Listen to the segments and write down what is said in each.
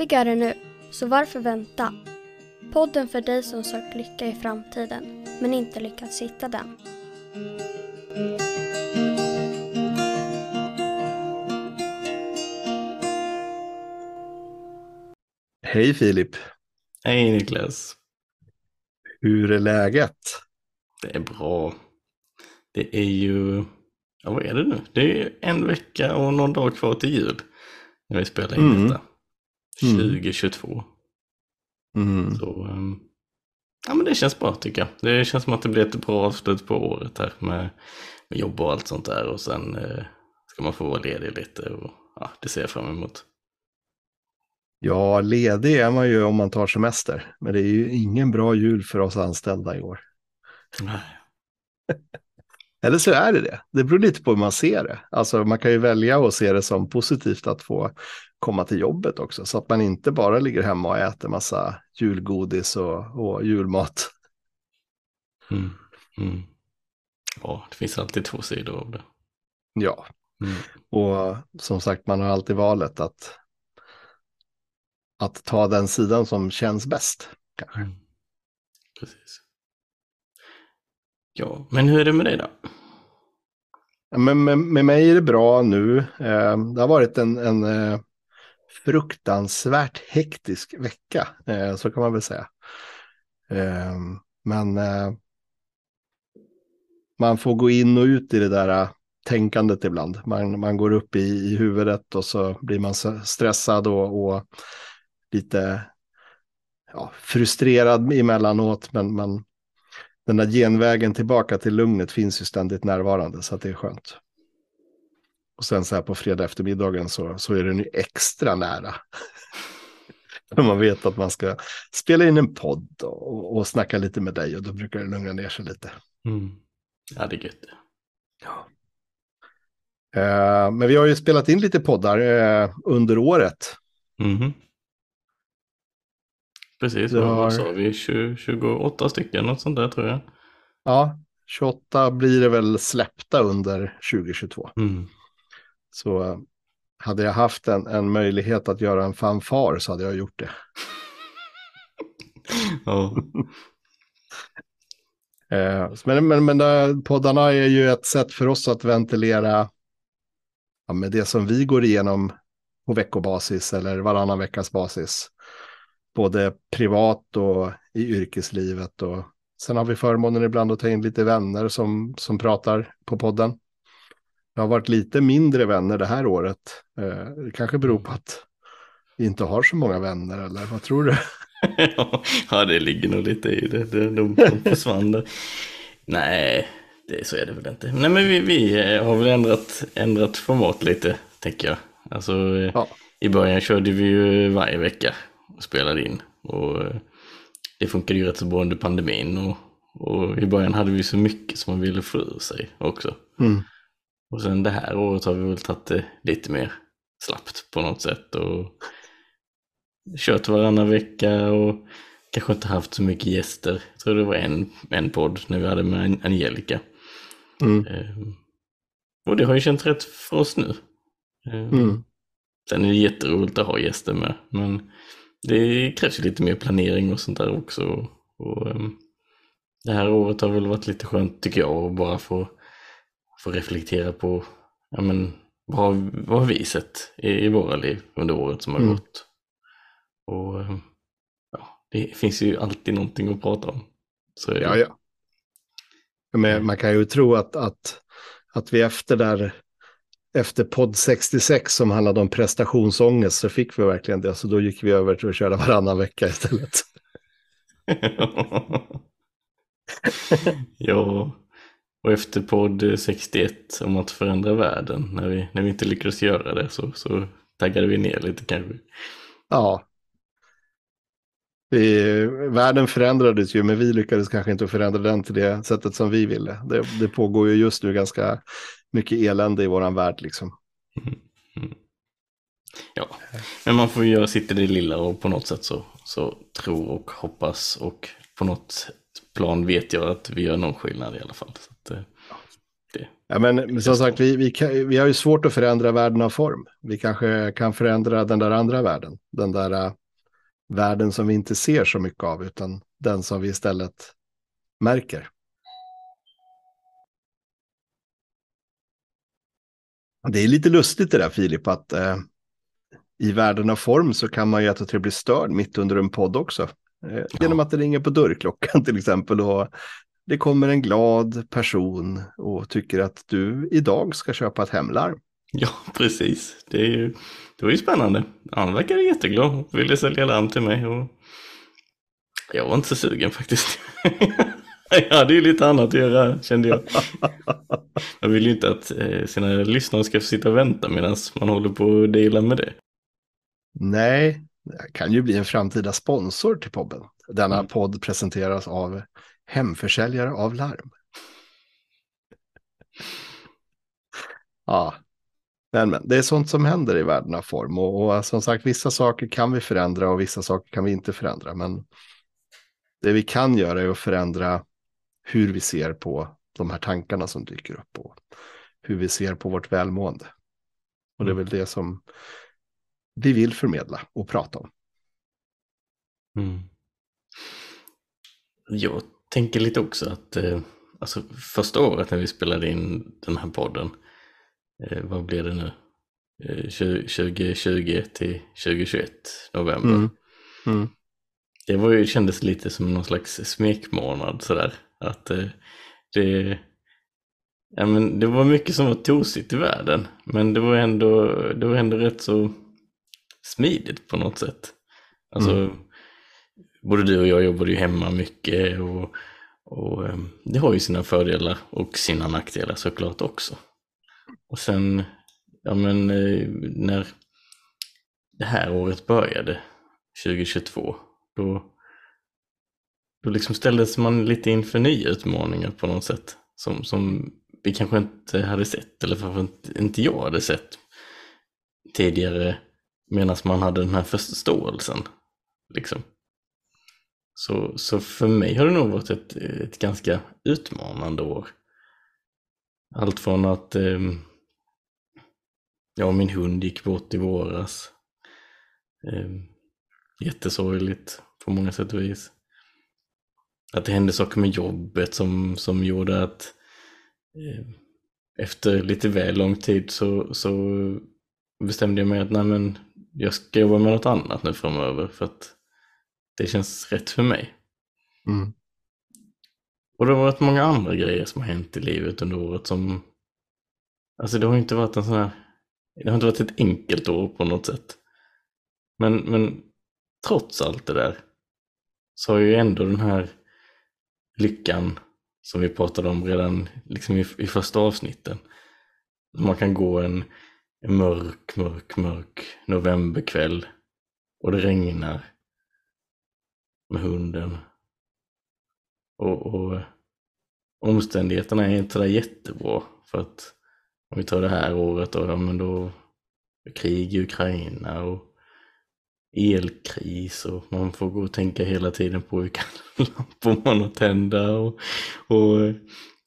Lyckligare nu, så varför vänta? Podden för dig som sökt lycka i framtiden, men inte lyckats hitta den. Hej Filip, Hej Niklas. hur är läget? Det är bra. Det är ju, ja vad är det nu? Det är en vecka och någon dag kvar till jul. När vi spelar in Mm. detta. Mm. 2022. Mm. Så, ehm, ja men det känns bra tycker jag. Det känns som att det blir ett bra avslut på året här med, med jobb och allt sånt där. Och sen eh, ska man få vara ledig lite och ja, det ser jag fram emot. Ja, ledig är man ju om man tar semester, men det är ju ingen bra jul för oss anställda i år. Nej. Eller så är det det. Det beror lite på hur man ser det. Alltså man kan ju välja att se det som positivt att få komma till jobbet också, så att man inte bara ligger hemma och äter massa julgodis och, och julmat. Mm. Mm. Ja, det finns alltid två sidor av det. Ja, Mm. och som sagt, man har alltid valet att, att ta den sidan som känns bäst. Kanske. Mm. Precis. Ja, men hur är det med dig då? Med, med, med mig är det bra nu. Eh, det har varit en, en eh, fruktansvärt hektisk vecka, eh, så kan man väl säga. Men man får gå in och ut i det där tänkandet ibland. Man, man går upp i, i huvudet och så blir man stressad och, och lite ja, frustrerad emellanåt. Men men den där genvägen tillbaka till lugnet finns ju ständigt närvarande så att det är skönt. Och sen så här på fredag eftermiddagen så, så är den ju extra nära. För man vet att man ska spela in en podd och, och snacka lite med dig och då brukar det lugna ner sig lite. Mm. Ja, det är gött. Eh, men vi har ju spelat in lite poddar eh, under året. Mhm. Precis, Du vad har- sa vi? 20, 28 stycken, något sånt där tror jag. Ja, 28 blir det väl släppta under 2022. Mm. Så eh, hade jag haft en, en möjlighet att göra en fanfar så hade jag gjort det. Ja. Eh, men men, men eh, poddarna är ju ett sätt för oss att ventilera ja, med det som vi går igenom på veckobasis eller varannan veckas basis. Både privat och i yrkeslivet. Och sen har vi förmånen ibland att ta in lite vänner som, som pratar på podden. Det har varit lite mindre vänner det här året. Eh, det kanske beror på att vi inte har så många vänner eller vad tror du? ja, det ligger nog lite i det. De, de, de försvann där. Nej, det, så är det väl inte. Nej, men vi, vi eh, har väl ändrat, ändrat format lite, tänker jag. Alltså, eh, Ja. i början körde vi ju varje vecka och spelade in. Och eh, det funkade ju rätt så bra under pandemin. Och, och i början hade vi så mycket som man ville få ur sig också. Mm. Och sen det här året har vi väl tagit det lite mer slappt på något sätt. Och kört varannan vecka och kanske inte haft så mycket gäster. Jag tror det var en, en podd när vi hade med Angelica. Mm. Ehm, och det har ju känts rätt för oss nu. Ehm, Mm. Sen är det jätteroligt att ha gäster med. Men det krävs ju lite mer planering och sånt där också. Och, ehm, det här året har väl varit lite skönt tycker jag att bara få, få reflektera på ja, men, vad, vad har vi sett i, i våra liv under året som har Mm. gått. Och ehm, ja, det finns ju alltid någonting att prata om. Så. Ja, ja. Men man kan ju tro att, att, att vi efter där, efter podd 66 som handlade om prestationsångest så fick vi verkligen det. Så då gick vi över till att köra varannan vecka istället. ja, och efter podd 61 om att förändra världen, när vi, när vi inte lyckades göra det så, så taggade vi ner lite kanske. Ja. Vi, världen förändrades ju, men vi lyckades kanske inte förändra den till det sättet som vi ville. Det, det pågår ju just nu ganska mycket elände i våran värld liksom. Ja, men man får ju göra sitt i det lilla och på något sätt så, så tro och hoppas och på något plan vet jag att vi gör någon skillnad i alla fall. Att, eh, det. Ja, men som sagt, vi, vi, kan- vi har ju svårt att förändra världen av form. Vi kanske kan förändra den där andra världen. Den där äh, världen som vi inte ser så mycket av, utan den som vi istället märker. Det är lite lustigt det där Filip, att eh, i världen av form så kan man ju att det blir störd mitt under en podd också. Eh, genom att det ringer på dörrklockan till exempel och det kommer en glad person och tycker att du idag ska köpa ett hemlarm. Ja, precis. Det, är ju, det var ju spännande. Han verkade jätteglad och ville sälja larm till mig. Och jag var inte så sugen faktiskt. jag hade ju lite annat att göra kände jag. Jag vill ju inte att eh, sina lyssnare ska sitta och vänta medan man håller på och deala med det. Nej, det kan ju bli en framtida sponsor till podden. Denna Mm. podd presenteras av hemförsäljare av larm. Ja, men, men det är sånt som händer i världen av form och, och som sagt vissa saker kan vi förändra och vissa saker kan vi inte förändra. Men det vi kan göra är att förändra hur vi ser på de här tankarna som dyker upp och hur vi ser på vårt välmående. Och det är väl det som vi vill förmedla och prata om. Mm. Jag tänker lite också att eh, alltså första året när vi spelade in den här podden, eh, vad blev det nu? Eh, 20- 2020 till 2021, november. Mm. Mm. Det var ju, kändes lite som någon slags smekmånad sådär. Att eh, det, ja, men det var mycket som var tosigt i världen. Men det var ändå, det var ändå rätt så smidigt på något sätt. Alltså, både du och jag jobbade ju hemma mycket och, och eh, det har ju sina fördelar och sina nackdelar såklart också. Och sen, ja men eh, när det här året började, 2022, då, då liksom ställdes man lite inför nya utmaningar på något sätt. Som, som vi kanske inte hade sett, eller framför inte, inte jag hade sett tidigare medan man hade den här förståelsen. Liksom. Så, så för mig har det nog varit ett, ett ganska utmanande år. Allt från att eh, ja, min hund gick bort i våras. Eh, jättesorgligt på många sätt och vis. Att det hände saker med jobbet som, som gjorde att eh, efter lite väl lång tid så, så bestämde jag mig att nej men, jag ska jobba med något annat nu framöver för att det känns rätt för mig. Mm. Och det har varit många andra grejer som har hänt i livet under året som... Alltså det har inte varit en sån här... Det har inte varit ett enkelt år på något sätt. Men, men trots allt det där så har ju ändå den här lyckan som vi pratade om redan liksom i, i första avsnitten. Man kan gå en, en mörk, mörk, mörk novemberkväll och det regnar med hunden och, och omständigheterna är inte sådär jättebra. För att om vi tar det här året då, ja, men då är krig i Ukraina och elkris och man får gå och tänka hela tiden på vilka lampor man har tända och, och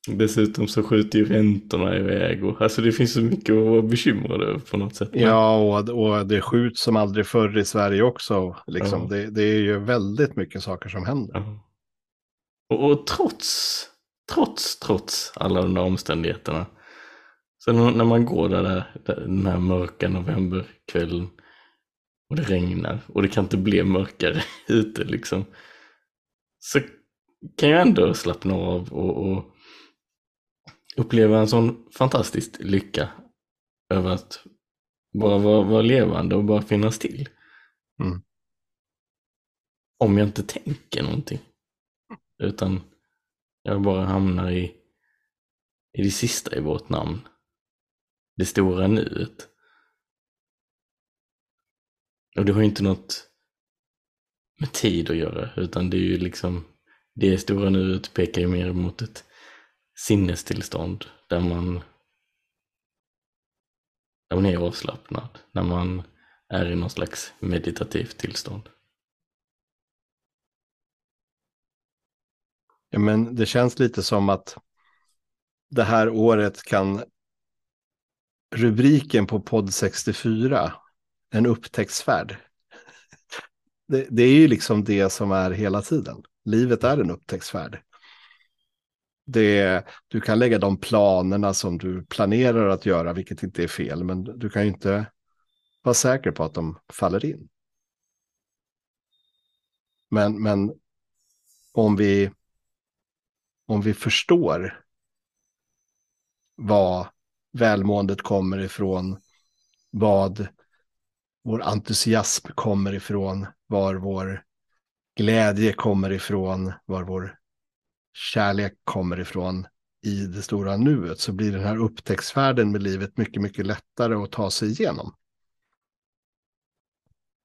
dessutom så skjuter ju räntorna iväg och alltså det finns så mycket att vara bekymrad över på något sätt. Ja, och, och det skjuts som aldrig förr i Sverige också. Liksom. Ja. Det, det är ju väldigt mycket saker som händer. Ja. Och, och trots, trots, trots alla de där omständigheterna. Så när, när man går där, där, den här mörka novemberkvällen och det regnar och det kan inte bli mörkare ute liksom. Så kan jag ändå slappna av och, och uppleva en sån fantastisk lycka över att bara vara, vara levande och bara finnas till. Mm. Om jag inte tänker någonting. Utan jag bara hamnar i, i det sista i vårt namn. Det stora nuet. Och det har ju inte något med tid att göra, utan det är ju liksom, det stora nuet pekar ju mer mot ett sinnestillstånd där man, där man är avslappnad, när man är i någon slags meditativt tillstånd. Ja, men det känns lite som att det här året kan rubriken på podd 64, en upptäcktsfärd. Det, det, är ju liksom det som är hela tiden. Livet är en upptäcktsfärd. Det, du kan lägga de planerna som du planerar att göra, vilket inte är fel, men du kan ju inte vara säker på att de faller in. Men, men om, vi, om vi förstår vad välmåendet kommer ifrån, vad vår entusiasm kommer ifrån, var vår glädje kommer ifrån, var vår kärlek kommer ifrån i det stora nuet så blir den här upptäcktsfärden med livet mycket, mycket lättare att ta sig igenom.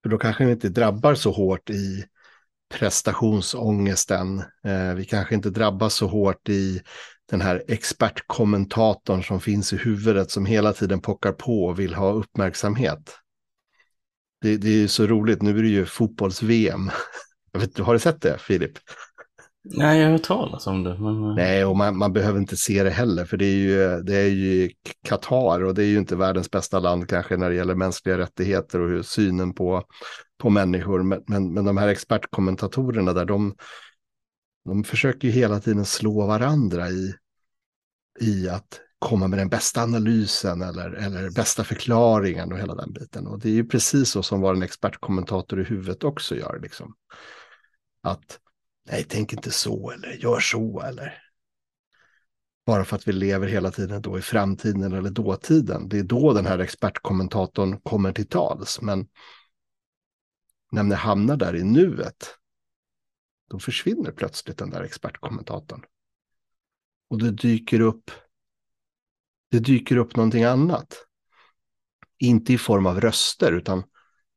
För då kanske vi inte drabbar så hårt i prestationsångesten. Eh, vi kanske inte drabbas så hårt i den här expertkommentatorn som finns i huvudet som hela tiden pockar på och vill ha uppmärksamhet. Det, det är ju så roligt, nu är det ju fotbolls-VM. har du sett det, Filip? Nej, jag har hört talas om det. Men... Eh. Nej, och man, man, behöver inte se det heller, för det är ju, det är ju Qatar och det är ju inte världens bästa land kanske när det gäller mänskliga rättigheter och hur synen på, på människor. Men, men, men de här expertkommentatorerna där, de, de försöker ju hela tiden slå varandra i, i att komma med den bästa analysen eller, eller bästa förklaringen och hela den biten. Och det är ju precis så som var en expertkommentator i huvudet också gör. Liksom. Att nej, tänk inte så eller gör så eller. Bara för att vi lever hela tiden då i framtiden eller dåtiden. Det är då den här expertkommentatorn kommer till tals. Men när man hamnar där i nuet, då försvinner plötsligt den där expertkommentatorn. Och det dyker upp, det dyker upp någonting annat. Inte i form av röster, utan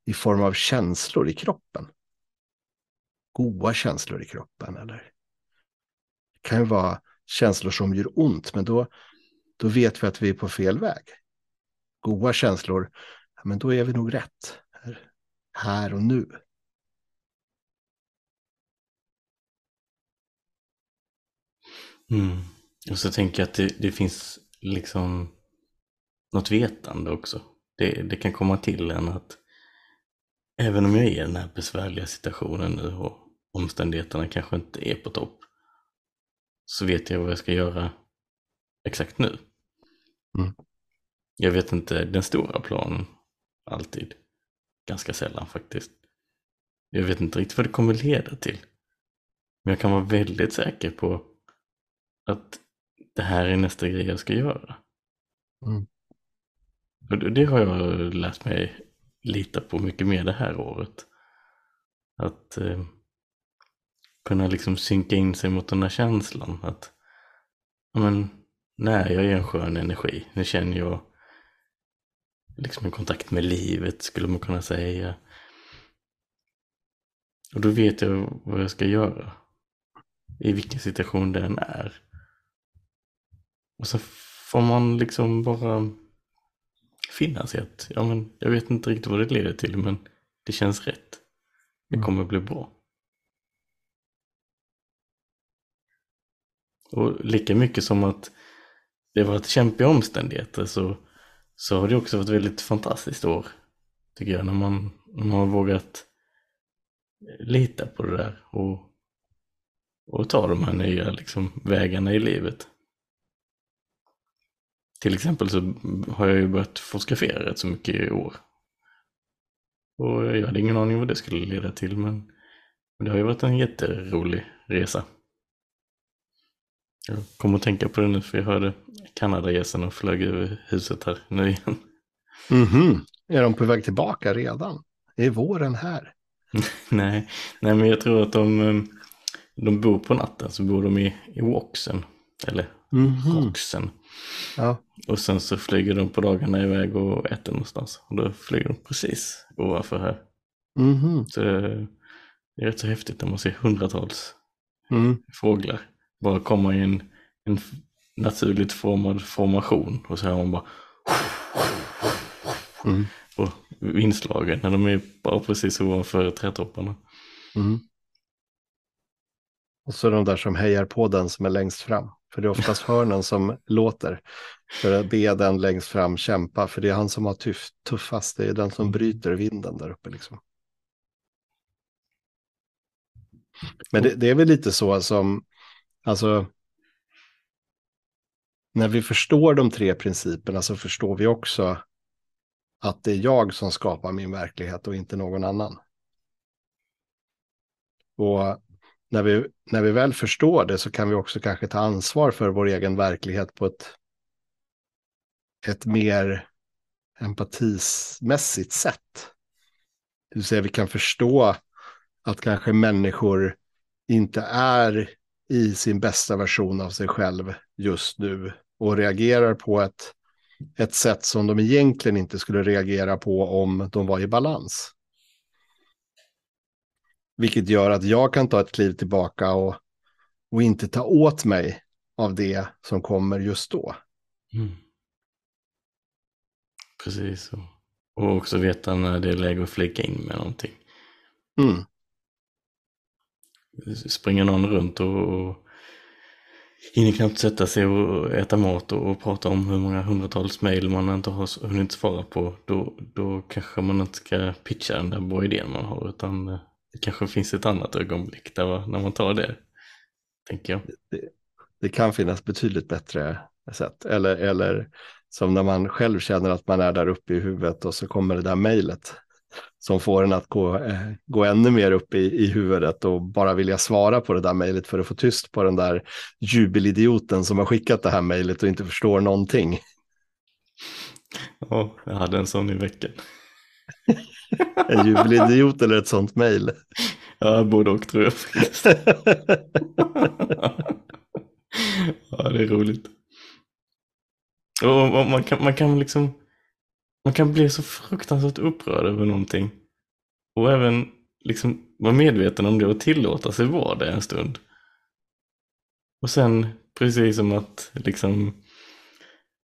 i form av känslor i kroppen goda känslor i kroppen. Eller det kan ju vara känslor som gör ont, men då, då vet vi att vi är på fel väg. Goda känslor, men då är vi nog rätt. Här, här och nu. Mm. Och så tänker jag att det, det, finns liksom något vetande också. Det, det kan komma till en att även om jag är i den här besvärliga situationen nu och omständigheterna kanske inte är på topp så vet jag vad jag ska göra exakt nu. Mm. Jag vet inte den stora planen alltid. Ganska sällan faktiskt. Jag vet inte riktigt vad det kommer leda till. Men jag kan vara väldigt säker på att det här är nästa grej jag ska göra. Mm. Och det har jag lärt mig lita på mycket mer det här året. Att eh, kunna liksom synka in sig mot den här känslan. Att, men, nej, jag är en skön energi. Nu känner jag liksom en kontakt med livet skulle man kunna säga. Och då vet jag vad jag ska göra. I vilken situation det än är. Och så får man liksom bara finna sig att, ja men jag vet inte riktigt vad det leder till men det känns rätt. Det mm. kommer bli bra. Och lika mycket som att det varit kämpiga omständigheter så, så har det också varit väldigt fantastiskt år. Tycker jag, när man, när man har vågat lita på det där och, och ta de här nya liksom, vägarna i livet. Till exempel så har jag ju börjat fotografera rätt så mycket i år. Och jag hade ingen aning vad det skulle leda till men, men det har ju varit en jätterolig resa. Jag kommer att tänka på det nu för jag hörde Kanadagässen och flög över huset här nu igen. Mm -hmm. Är de på väg tillbaka redan? Är våren här? nej, nej, men jag tror att de, eh, de bor på natten så bor de i, i Woxen. Eller mm -hmm. Roxen. Ja. Och sen så flyger de på dagarna iväg och äter någonstans. Och då flyger de precis ovanför här. Mm -hmm. Så det, är rätt så häftigt när man ser hundratals mm. fåglar bara komma i en, en naturligt formad formation och så hör man bara mm. på vindslagen när de är bara precis ovanför trädtopparna. Mm. Och så de där som hejar på den som är längst fram. För det är oftast hörnen som låter. För att be den längst fram kämpa. För det är han som har tuff, tuffast. Det är den som bryter vinden där uppe liksom. Men det, det är väl lite så som, alltså, när vi förstår de tre principerna så förstår vi också att det är jag som skapar min verklighet och inte någon annan. Och när vi, när vi väl förstår det så kan vi också kanske ta ansvar för vår egen verklighet på ett, ett mer empatismässigt sätt. Det vill säga vi kan förstå att kanske människor inte är i sin bästa version av sig själv just nu och reagerar på ett, ett sätt som de egentligen inte skulle reagera på om de var i balans. Vilket gör att jag kan ta ett kliv tillbaka och, och inte ta åt mig av det som kommer just då. Mm. Precis. Och också veta när det är läge att flika in med någonting. Mm. Springer någon runt och, och hinner knappt sätta sig och äta mat och, och prata om hur många hundratals mejl man inte har hunnit svara på, då, då kanske man inte ska pitcha den där bra idén man har, utan eh, det kanske finns ett annat ögonblick där, när man tar det, tänker jag. Det, det kan finnas betydligt bättre sätt, eller, eller som när man själv känner att man är där uppe i huvudet och så kommer det där mejlet som får en att gå, eh, gå ännu mer upp i, i huvudet och bara vilja svara på det där mejlet för att få tyst på den där jubelidioten som har skickat det här mejlet och inte förstår någonting. Ja, jag hade en sån i veckan en jubelidiot eller ett sånt mejl? Ja, både och tror jag faktiskt. ja, det är roligt. Och man kan, man kan liksom man kan bli så fruktansvärt upprörd över någonting. Och även liksom vara medveten om det och tillåta sig vara det en stund. Och sen, precis som att liksom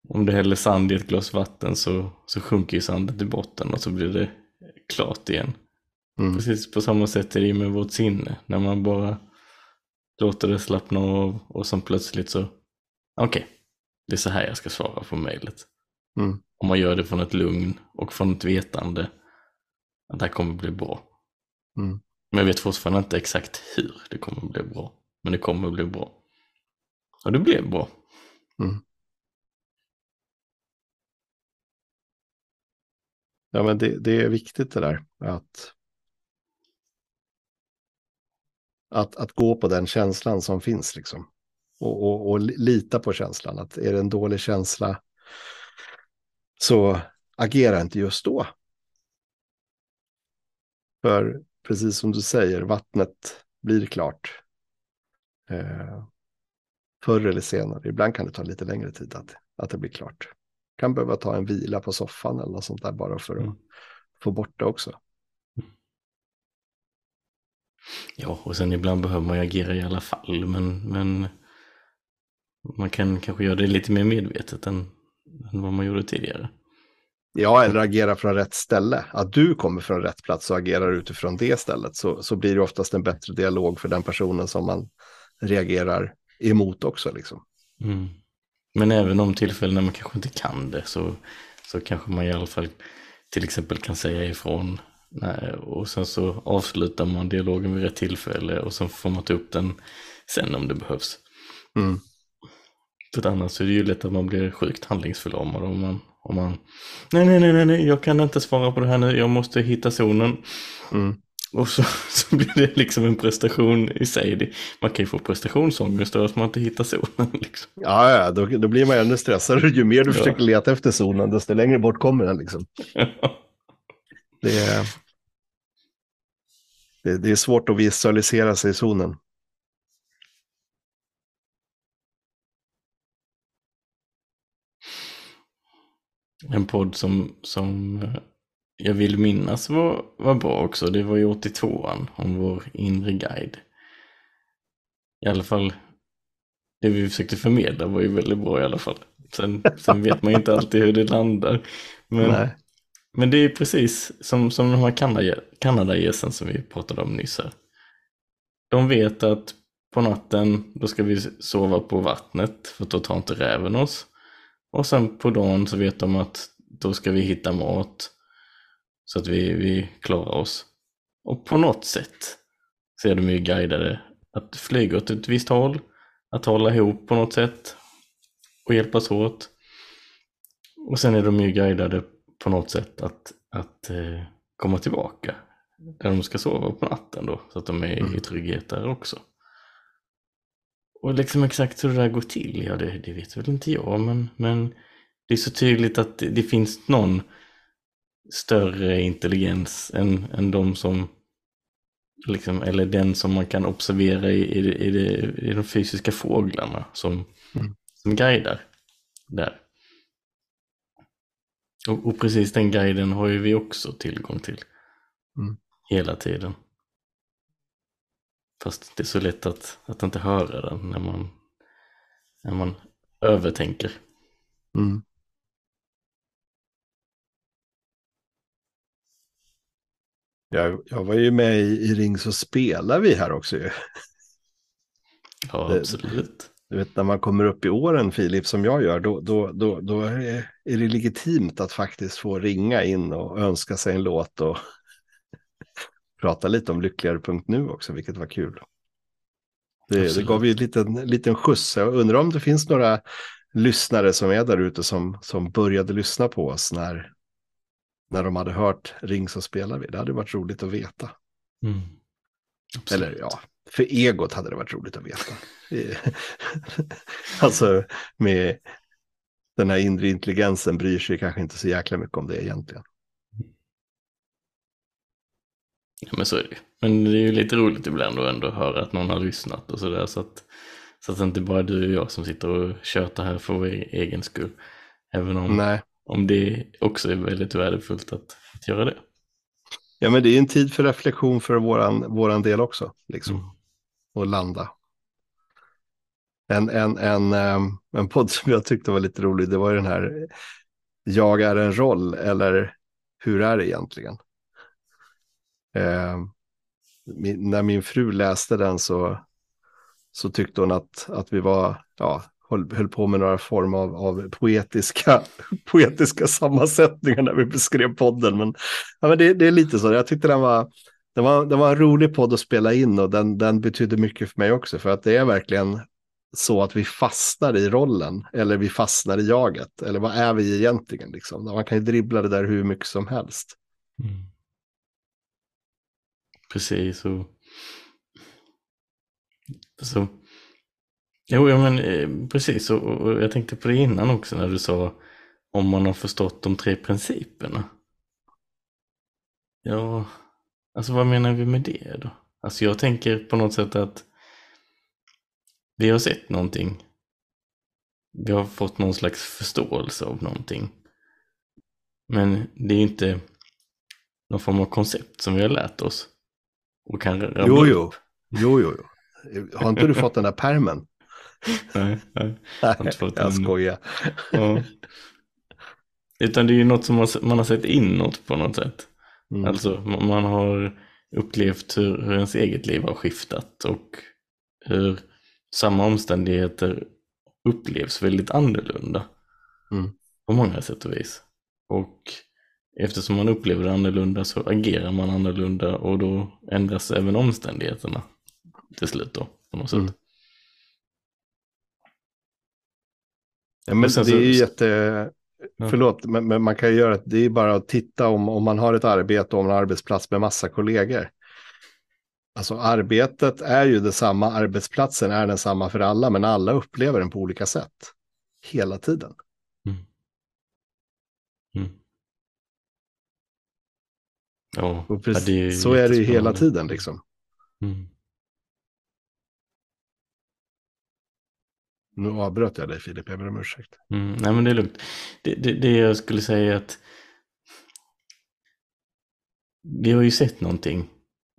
om du häller sand i ett glas vatten så, så sjunker ju sanden till botten och så blir det klart igen. Mm. Precis på samma sätt är det med vårt sinne. När man bara låter det slappna av och sen plötsligt så, okej, okay, det är så här jag ska svara på mejlet. Mm. Om man gör det från ett lugn och från ett vetande att det här kommer bli bra. Mm. Men jag vet fortfarande inte exakt hur det kommer bli bra. Men det kommer bli bra. Och det blev bra. Mm. Ja, men det, det, är viktigt det där att, att, att gå på den känslan som finns liksom. Och, och, och lita på känslan. Att är det en dålig känsla så agera inte just då. För precis som du säger, vattnet blir klart. Eh, förr eller senare, ibland kan det ta lite längre tid att, att det blir klart. Kan behöva ta en vila på soffan eller något sånt där bara för att mm. få bort det också. Ja, och sen ibland behöver man ju agera i alla fall, men, men man kan kanske göra det lite mer medvetet än, än vad man gjorde tidigare. Ja, eller agera från rätt ställe. Att du kommer från rätt plats och agerar utifrån det stället så, så blir det oftast en bättre dialog för den personen som man reagerar emot också. Liksom. Mm. Men även om tillfällen när man kanske inte kan det så, så kanske man i alla fall till exempel kan säga ifrån nej, och sen så avslutar man dialogen vid rätt tillfälle och sen får man ta upp den sen om det behövs. Mm. För annars är det ju lätt att man blir sjukt handlingsförlamad om man, om man nej, nej, nej, nej, jag kan inte svara på det här nu, jag måste hitta zonen. Mm. Och så, så blir det liksom en prestation i sig. Man kan ju få prestationsångest av att man inte hittar zonen. Liksom. Ja, ja då, då blir man ännu stressad. Ju mer du ja. försöker leta efter zonen, desto längre bort kommer den. Liksom. det, är, det, det är svårt att visualisera sig i zonen. En podd som, som eh, jag vill minnas var, var bra också. Det var ju 82an om vår inre guide. I alla fall, det vi försökte förmedla var ju väldigt bra i alla fall. Sen, sen vet man ju inte alltid hur det landar. Men, men det är precis som, som de här Kanadagässen som vi pratade om nyss här. De vet att på natten, då ska vi sova på vattnet för då tar inte räven oss. Och sen på dagen så vet de att då ska vi hitta mat så att vi, vi klarar oss. Och på något sätt så är de ju guidade att flyga åt ett visst håll, att hålla ihop på något sätt och hjälpas åt. Och sen är de ju guidade på något sätt att, att eh, komma tillbaka där de ska sova på natten då, så att de är Mm. i trygghet där också. Och liksom exakt hur det där går till, ja det, det vet väl inte jag, men, men det är så tydligt att det, det finns någon större intelligens än, än de som, liksom, eller den som man kan observera i, i, i, det, i de fysiska fåglarna som, Mm. som guidar där. Och, och precis den guiden har ju vi också tillgång till. Mm. Hela tiden. Fast det är så lätt att, att inte höra den när man, när man övertänker. Mm. Jag, jag var ju med i, i Ring så spelar vi här också ju. Ja, absolut. Du vet när man kommer upp i åren Filip som jag gör då, då, då, då är, det, legitimt att faktiskt få ringa in och önska sig en låt och prata lite om lyckligare.nu också vilket var kul. Det, det gav ju en liten, liten skjuts. Jag undrar om det finns några lyssnare som är där ute som, som började lyssna på oss när, när de hade hört Ring så spelar vi. Det hade varit roligt att veta. Mm. Eller ja, för egot hade det varit roligt att veta. alltså med den här inre intelligensen bryr sig kanske inte så jäkla mycket om det egentligen. Ja, men så är det ju. Men det är ju lite roligt ibland att ändå höra att någon har lyssnat och sådär. Så att, så att det inte bara är du och jag som sitter och tjötar här för vår egen skull. Även om, Nej, om det också är väldigt värdefullt att, att göra det. ja men det är en tid för reflektion för våran, våran del också. Liksom. Mm. Och landa. En, en, en, ehm, en podd som jag tyckte var lite rolig, det var ju den här Jag är en roll, eller hur är det egentligen? Eh, min, när min fru läste den så, så tyckte hon att, att vi var, ja, höll, höll på med några form av, av poetiska, poetiska sammansättningar när vi beskrev podden. Men, ja, men det, det är lite så, jag tyckte den var, den var, den var en rolig podd att spela in och den, den betydde mycket för mig också. För att det är verkligen så att vi fastnar i rollen eller vi fastnar i jaget. Eller vad är vi egentligen? Liksom? Man kan ju dribbla det där hur mycket som helst. Mm. Precis. Och... Så... Jo, ja, men eh, precis. Och, och jag tänkte på det innan också när du sa om man har förstått de tre principerna. Ja, alltså vad menar vi med det då? Alltså jag tänker på något sätt att vi har sett någonting. Vi har fått någon slags förståelse av någonting. Men det är inte någon form av koncept som vi har lärt oss. Och kan rabbla Jo, jo. Jo, jo, jo. Har inte du fått den där permen? Nej, nej. jag skojar. Ja. Utan det är ju något som man, har sett inåt på något sätt. Mm. Alltså man man har upplevt hur, hur ens eget liv har skiftat och hur samma omständigheter upplevs väldigt annorlunda. Mm. På många sätt och vis. Och eftersom man upplever det annorlunda så agerar man annorlunda och då ändras även omständigheterna till slut då på något sätt. Mm. Ja, men det så- är ju jätte... Ja. Förlåt, men, men man kan ju göra det är bara att titta om, om man har ett arbete och en arbetsplats med massa kollegor. Alltså arbetet är ju detsamma, arbetsplatsen är densamma för alla, men alla upplever den på olika sätt. Hela tiden. Mm. Precis, ja, det är så är det ju hela tiden liksom. Mm. Nu avbröt jag dig Filip, jag ber om ursäkt. Mm, nej men det är lugnt. Det, det, det jag skulle säga är att vi har ju sett någonting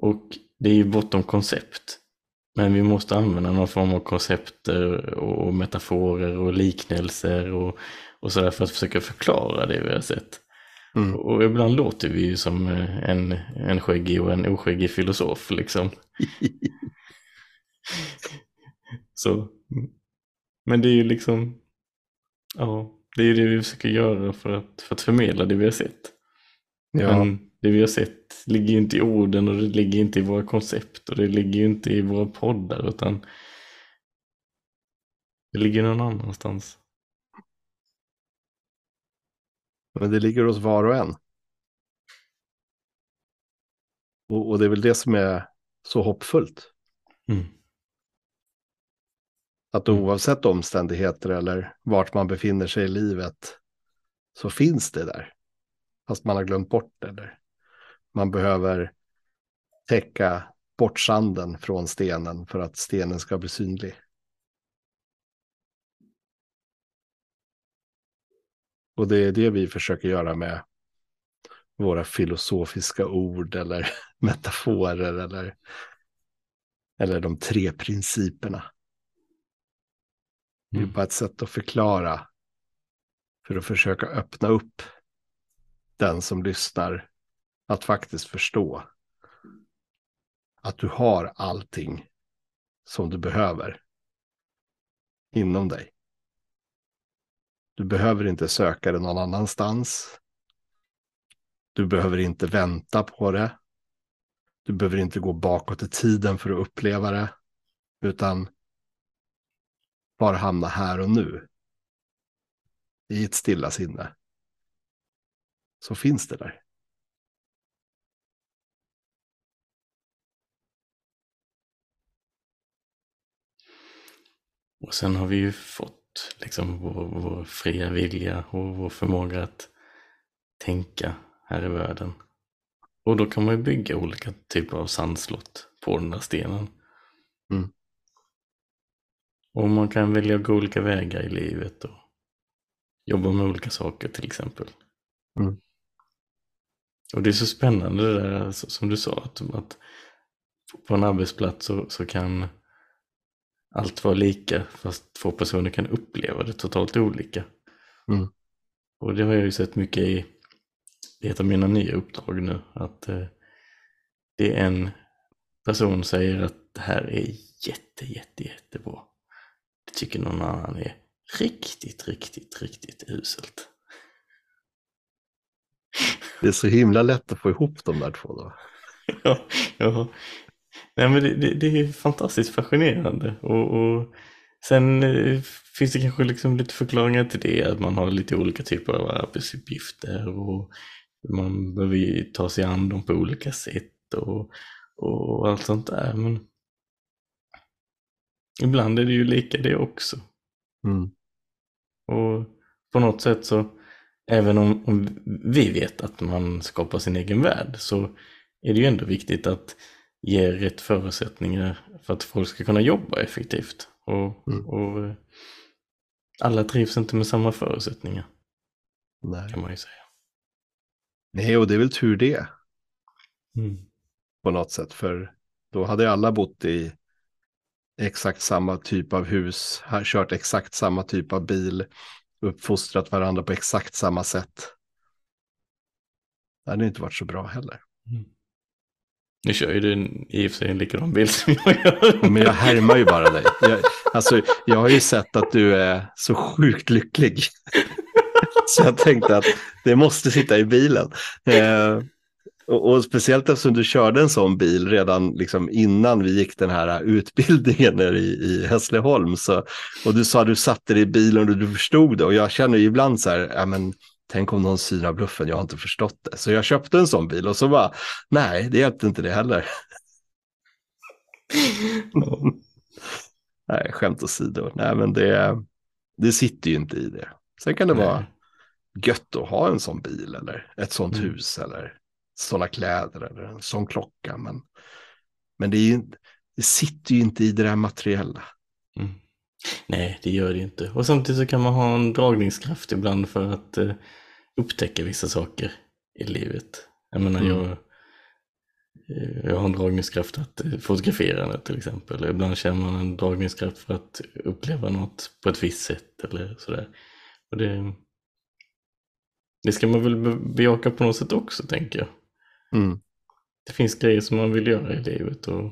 och det är ju bortom koncept. Men vi måste använda någon form av koncepter och metaforer och liknelser och, och sådär för att försöka förklara det vi har sett. Mm. Och ibland låter vi ju som eh, en, en skäggig och en oskäggig filosof liksom. Så. Men det är ju liksom, ja, det är det vi försöker göra för att, för att förmedla det vi har sett. Ja, Men det vi har sett ligger ju inte i orden och det ligger inte i våra koncept och det ligger ju inte i våra poddar utan det ligger någon annanstans. men det ligger hos var och en. Och, och det är väl det som är så hoppfullt. Mm. Att oavsett omständigheter eller vart man befinner sig i livet så finns det där. Fast man har glömt bort det. Där. man behöver täcka bort sanden från stenen för att stenen ska bli synlig. Och det är det vi försöker göra med våra filosofiska ord eller metaforer eller, eller de tre principerna. Det är Mm. bara ett sätt att förklara för att försöka öppna upp den som lyssnar att faktiskt förstå att du har allting som du behöver inom dig. Du behöver inte söka det någon annanstans. Du behöver inte vänta på det. Du behöver inte gå bakåt i tiden för att uppleva det. Utan bara hamna här och nu. I ett stilla sinne. Så finns det där. Och sen har vi ju fått liksom vår, vår fria vilja och vår förmåga att tänka här i världen. Och då kan man ju bygga olika typer av sandslott på den där stenen. Mm. Och man kan välja att gå olika vägar i livet och jobba med olika saker till exempel. Mm. Och det är så spännande det där så- som du sa att, att på en arbetsplats så, så kan allt vara lika fast två personer kan uppleva det totalt olika. Mm. Och det har jag ju sett mycket i, i ett av mina nya uppdrag nu. Att eh, det är en person säger att det här är jätte, jätte, jättebra. Det tycker någon annan är riktigt, riktigt, riktigt uselt. Det är så himla lätt att få ihop de där två då. ja, ja. Nej, men det, det, det är fantastiskt fascinerande. Och, och sen eh, finns det kanske liksom lite förklaringar till det. Att man har lite olika typer av arbetsuppgifter. Och man behöver ta sig an dem på olika sätt. Och, och allt sånt där. Men ibland är det ju lika det också. Mm. Och på något sätt så, även om, om vi vet att man skapar sin egen värld, så är det ju ändå viktigt att ge rätt förutsättningar för att folk ska kunna jobba effektivt. Och, Mm. och alla trivs inte med samma förutsättningar, Nej. kan man ju säga. Nej, och det är väl tur det Mm. på något sätt. För då hade alla bott i exakt samma typ av hus, har kört exakt samma typ av bil, uppfostrat varandra på exakt samma sätt. Det hade inte varit så bra heller. Nu kör ju du en- i och för sig en likadan bil som jag gör. Men jag härmar ju bara dig. Jag, alltså, jag har ju sett att du är så sjukt lycklig. Så jag tänkte att det måste sitta i bilen. Eh, och, och speciellt eftersom du körde en sån bil redan liksom innan vi gick den här utbildningen i, i Hässleholm. Så, och du sa att du satte dig i bilen och du förstod det. Och jag känner ibland så här, ja men tänk om någon synar bluffen, jag har inte förstått det. Så jag köpte en sån bil och så bara, nej det hjälpte inte det heller. Nej, skämt åsido. Nej, men det, det sitter ju inte i det. Sen kan det Nej. vara gött att ha en sån bil eller ett sånt Mm. hus eller sådana kläder eller en sån klocka. Men, men det, är ju, det sitter ju inte i det där materiella. Mm. Nej, det gör det inte. Och samtidigt så kan man ha en dragningskraft ibland för att eh, upptäcka vissa saker i livet. Jag menar, Mm. jag, eh, jag har en dragningskraft att eh, fotografera det till exempel. Ibland känner man en dragningskraft för att uppleva något på ett visst sätt eller sådär. Och det, det ska man väl be- bejaka på något sätt också, tänker jag. Mm. Det finns grejer som man vill göra i livet och,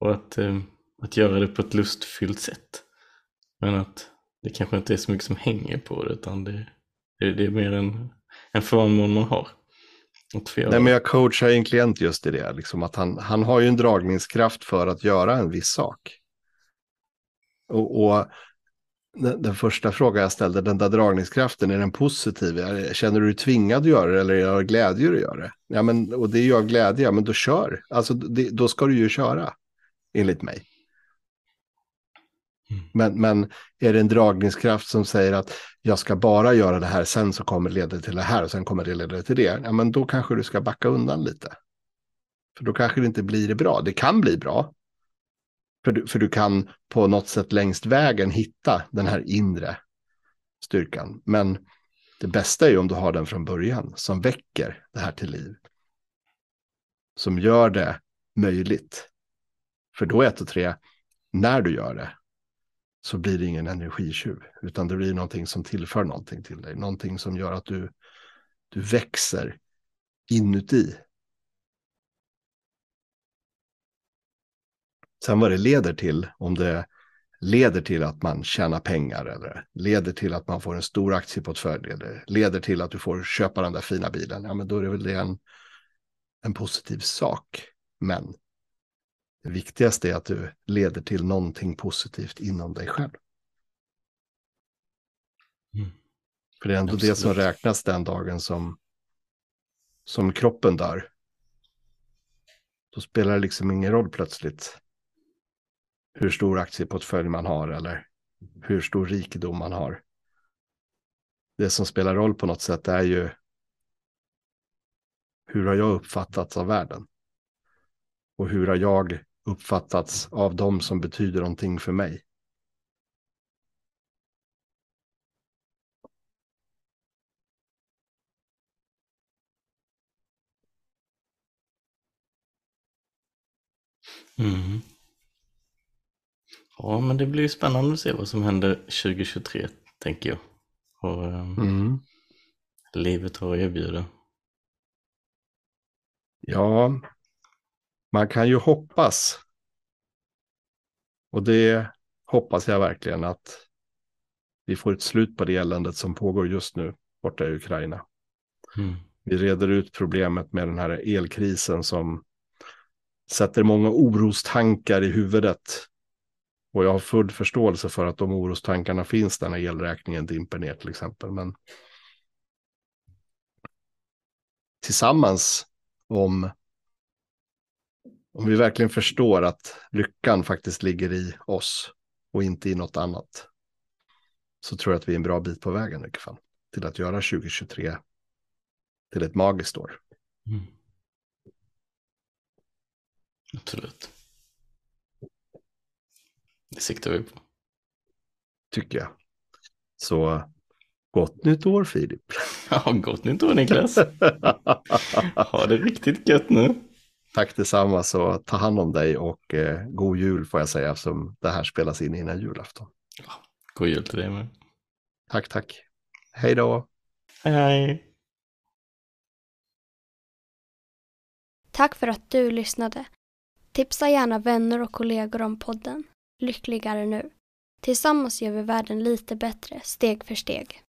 och att, eh, att göra det på ett lustfyllt sätt. Men att det kanske inte är så mycket som hänger på det utan det, det, det är mer en, en förmån man har. Nej, men jag coachar en klient just i det, liksom att han, han har ju en dragningskraft för att göra en viss sak. Och, och den, den, första frågan jag ställde, den där dragningskraften, är den positiv? Känner du dig tvingad att göra det eller är det glädje att göra det? Ja, men, och det är ju av glädje, ja, men då kör. Alltså, det, då ska du ju köra, enligt mig. Mm. Men, men är det en dragningskraft som säger att jag ska bara göra det här, sen så kommer det leda till det här och sen kommer det leda till det. Ja, men då kanske du ska backa undan lite. För då kanske det inte blir bra. Det kan bli bra. För du, för du kan på något sätt längst vägen hitta den här inre styrkan. Men det bästa är ju om du har den från början som väcker det här till liv. Som gör det möjligt. För då ett och tre, när du gör det, så blir det ingen energitjuv, utan det blir någonting som tillför någonting till dig, någonting som gör att du, du växer inuti. Sen vad det leder till, om det leder till att man tjänar pengar eller leder till att man får en stor aktieportfölj eller leder till att du får köpa den där fina bilen, ja men då är det väl det en, en positiv sak. Men det viktigaste är att du leder till någonting positivt inom dig själv. Mm. För det är ändå Absolut. det som räknas den dagen som, som kroppen dör. Då spelar det liksom ingen roll plötsligt hur stor aktieportfölj man har eller hur stor rikedom man har. Det som spelar roll på något sätt är ju hur har jag uppfattats av världen? Och hur har jag uppfattats av dem som betyder någonting för mig. Mm. Ja, men det blir spännande att se vad som händer 2023, tänker jag. Och um, mm. livet har att erbjuda. Ja, man kan ju hoppas. Och det hoppas jag verkligen att vi får ett slut på det eländet som pågår just nu borta i Ukraina. Mm. Vi reder ut problemet med den här elkrisen som sätter många orostankar i huvudet. Och jag har full förståelse för att de orostankarna finns där när elräkningen dimper ner till exempel. Men tillsammans om om vi verkligen förstår att lyckan faktiskt ligger i oss och inte i något annat. Så tror jag att vi är en bra bit på vägen i alla fall. Till att göra 2023 till ett magiskt år. Mm. Absolut. Det siktar vi på. Tycker jag. Så gott nytt år Filip. Ja, gott nytt år Niklas. ha det riktigt gött nu. Tack detsamma, så ta hand om dig och eh, god jul får jag säga eftersom det här spelas in innan julafton. Ja, god jul till dig med. Tack, tack. Hej då. Hej, hej. Tack för att du lyssnade. Tipsa gärna vänner och kollegor om podden Lyckligare nu. Tillsammans gör vi världen lite bättre, steg för steg.